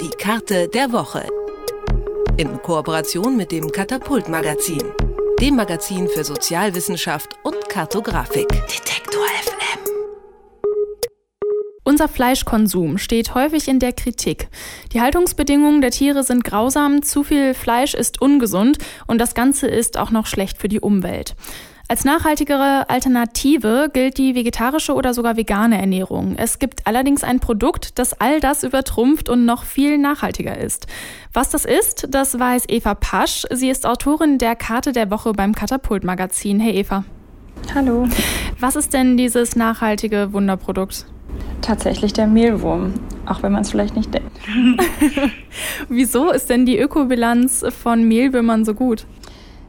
Die Karte der Woche. In Kooperation mit dem Katapult Magazin, dem Magazin für Sozialwissenschaft und Kartografik. Detektor FM. Unser Fleischkonsum steht häufig in der Kritik. Die Haltungsbedingungen der Tiere sind grausam, zu viel Fleisch ist ungesund und das Ganze ist auch noch schlecht für die Umwelt. Als nachhaltigere Alternative gilt die vegetarische oder sogar vegane Ernährung. Es gibt allerdings ein Produkt, das all das übertrumpft und noch viel nachhaltiger ist. Was das ist, das weiß Eva Pasch. Sie ist Autorin der Karte der Woche beim Katapult Magazin. Hey Eva. Hallo. Was ist denn dieses nachhaltige Wunderprodukt? Tatsächlich der Mehlwurm, auch wenn man es vielleicht nicht denkt. Wieso ist denn die Ökobilanz von Mehlwürmern so gut?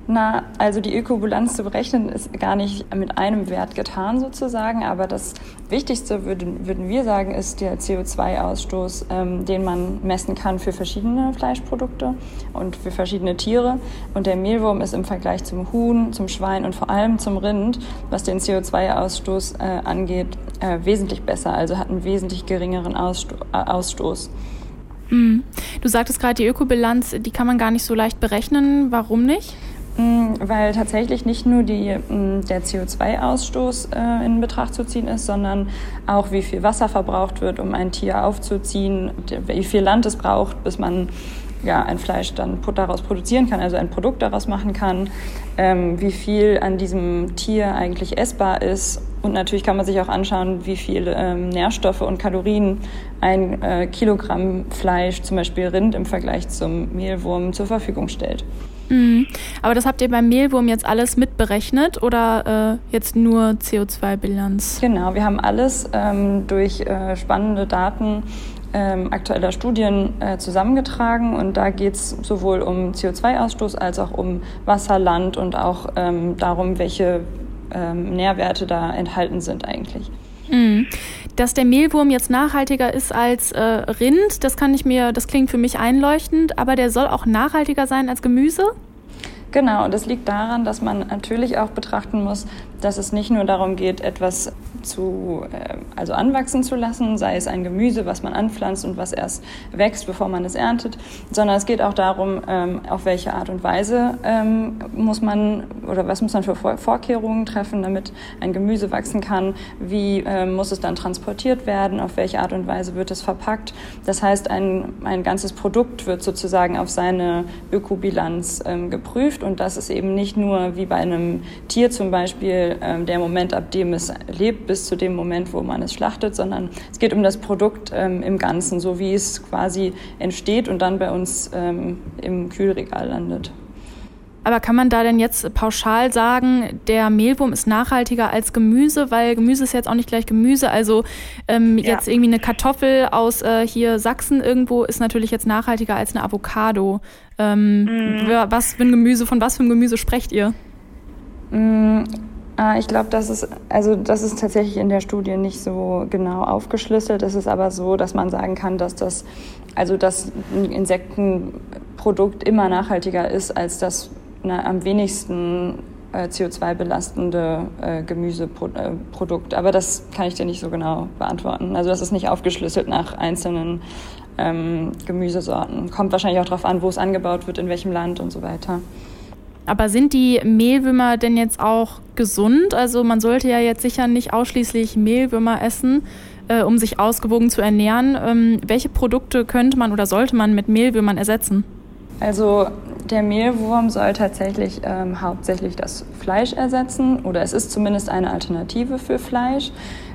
Na, also die Ökobilanz zu berechnen ist gar nicht mit einem Wert getan sozusagen, aber das Wichtigste würden, würden wir sagen, ist der CO2-Ausstoß, ähm, den man messen kann für verschiedene Fleischprodukte und für verschiedene Tiere. Und der Mehlwurm ist im Vergleich zum Huhn, zum Schwein und vor allem zum Rind, was den CO2-Ausstoß äh, angeht, äh, wesentlich besser, also hat einen wesentlich geringeren Aussto äh, Ausstoß. Mhm. Du sagtest gerade, die Ökobilanz, die kann man gar nicht so leicht berechnen. Warum nicht? Mm, weil tatsächlich nicht nur die, mm, der CO2-Ausstoß äh, in Betracht zu ziehen ist, sondern auch wie viel Wasser verbraucht wird, um ein Tier aufzuziehen, wie viel Land es braucht, bis man ja, ein Fleisch dann daraus produzieren kann, also ein Produkt daraus machen kann, ähm, wie viel an diesem Tier eigentlich essbar ist. Und natürlich kann man sich auch anschauen, wie viel ähm, Nährstoffe und Kalorien ein äh, Kilogramm Fleisch, zum Beispiel Rind, im Vergleich zum Mehlwurm zur Verfügung stellt. Mhm. Aber das habt ihr beim Mehlwurm jetzt alles mitberechnet oder äh, jetzt nur CO2-Bilanz? Genau, wir haben alles ähm, durch äh, spannende Daten ähm, aktueller Studien äh, zusammengetragen und da geht es sowohl um CO2-Ausstoß als auch um Wasser, Land und auch ähm, darum, welche ähm, Nährwerte da enthalten sind eigentlich. Mhm. Dass der Mehlwurm jetzt nachhaltiger ist als äh, Rind, das kann ich mir, das klingt für mich einleuchtend, aber der soll auch nachhaltiger sein als Gemüse? Genau, und das liegt daran, dass man natürlich auch betrachten muss, dass es nicht nur darum geht, etwas zu, äh, also anwachsen zu lassen, sei es ein Gemüse, was man anpflanzt und was erst wächst, bevor man es erntet, sondern es geht auch darum, ähm, auf welche Art und Weise ähm, muss man oder was muss man für Vorkehrungen treffen, damit ein Gemüse wachsen kann, wie ähm, muss es dann transportiert werden, auf welche Art und Weise wird es verpackt. Das heißt, ein, ein ganzes Produkt wird sozusagen auf seine Ökobilanz geprüft und das ist eben nicht nur wie bei einem Tier zum Beispiel ähm, der Moment, ab dem es lebt, bis zu dem Moment, wo man es schlachtet, sondern es geht um das Produkt ähm, im Ganzen, so wie es quasi entsteht und dann bei uns ähm, im Kühlregal landet. Aber kann man da denn jetzt pauschal sagen, der Mehlwurm ist nachhaltiger als Gemüse, weil Gemüse ist jetzt auch nicht gleich Gemüse. Also ähm, ja. jetzt irgendwie eine Kartoffel aus äh, hier Sachsen irgendwo ist natürlich jetzt nachhaltiger als eine Avocado. Ähm, mm. Was für ein Gemüse, von was für einem Gemüse sprecht ihr? Ah, ich glaube, das ist, also das ist tatsächlich in der Studie nicht so genau aufgeschlüsselt. Es ist aber so, dass man sagen kann, dass das, also dass ein Insektenprodukt immer nachhaltiger ist als das na, am wenigsten äh, CO2 belastende äh, Gemüseprodukt. Aber das kann ich dir nicht so genau beantworten. Also das ist nicht aufgeschlüsselt nach einzelnen ähm, Gemüsesorten. Kommt wahrscheinlich auch darauf an, wo es angebaut wird, in welchem Land und so weiter. Aber sind die Mehlwürmer denn jetzt auch gesund? Also man sollte ja jetzt sicher nicht ausschließlich Mehlwürmer essen, äh, um sich ausgewogen zu ernähren. Ähm, welche Produkte könnte man oder sollte man mit Mehlwürmern ersetzen? Also der Mehlwurm soll tatsächlich ähm, hauptsächlich das Fleisch ersetzen oder es ist zumindest eine Alternative für Fleisch.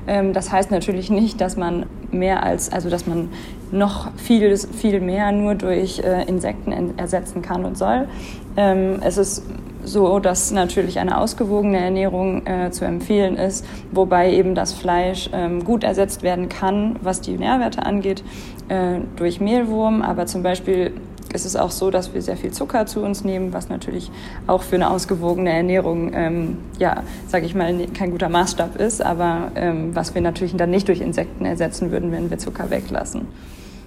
Ähm, das heißt natürlich nicht, dass man mehr als, also dass man noch viel, viel mehr nur durch äh, Insekten ersetzen kann und soll. Ähm, es ist so, dass natürlich eine ausgewogene Ernährung äh, zu empfehlen ist, wobei eben das Fleisch ähm, gut ersetzt werden kann, was die Nährwerte angeht, äh, durch Mehlwurm. Aber zum Beispiel ist es auch so, dass wir sehr viel Zucker zu uns nehmen, was natürlich auch für eine ausgewogene Ernährung, ähm, ja, sage ich mal, kein guter Maßstab ist, aber ähm, was wir natürlich dann nicht durch Insekten ersetzen würden, wenn wir Zucker weglassen.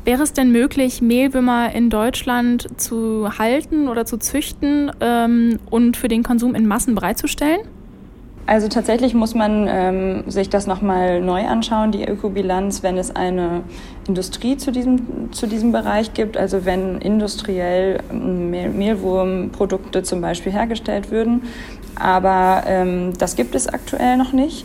Wäre es denn möglich, Mehlwürmer in Deutschland zu halten oder zu züchten ähm, und für den Konsum in Massen bereitzustellen? Also tatsächlich muss man ähm, sich das nochmal neu anschauen, die Ökobilanz, wenn es eine Industrie zu diesem, zu diesem Bereich gibt. Also wenn industriell ähm, Mehl Mehlwurmprodukte zum Beispiel hergestellt würden. Aber ähm, das gibt es aktuell noch nicht.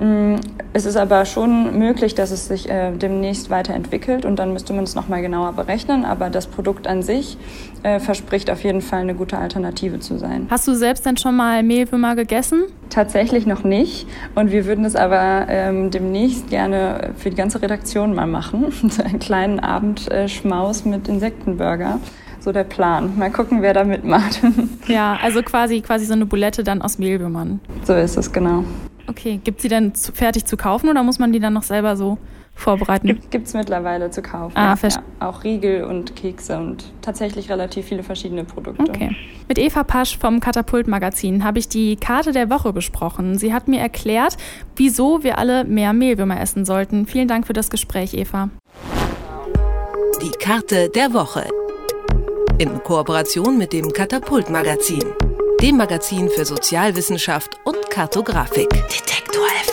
Mm, es ist aber schon möglich, dass es sich äh, demnächst weiterentwickelt und dann müsste man es nochmal genauer berechnen. Aber das Produkt an sich äh, verspricht auf jeden Fall eine gute Alternative zu sein. Hast du selbst denn schon mal Mehlwürmer gegessen? Tatsächlich noch nicht. Und wir würden es aber ähm, demnächst gerne für die ganze Redaktion mal machen. so einen kleinen Abendschmaus mit Insektenburger so der Plan. Mal gucken, wer da mitmacht. ja, also quasi, quasi so eine Boulette dann aus Mehlwürmern. So ist es, genau. Okay, gibt sie denn zu, fertig zu kaufen oder muss man die dann noch selber so vorbereiten? Gibt es mittlerweile zu kaufen. Ah, ja. Auch Riegel und Kekse und tatsächlich relativ viele verschiedene Produkte. Okay. Mit Eva Pasch vom Katapult Magazin habe ich die Karte der Woche besprochen. Sie hat mir erklärt, wieso wir alle mehr Mehlwürmer essen sollten. Vielen Dank für das Gespräch, Eva. Die Karte der Woche. In Kooperation mit dem Katapult Magazin dem Magazin für Sozialwissenschaft und Kartografik. Detektor FM.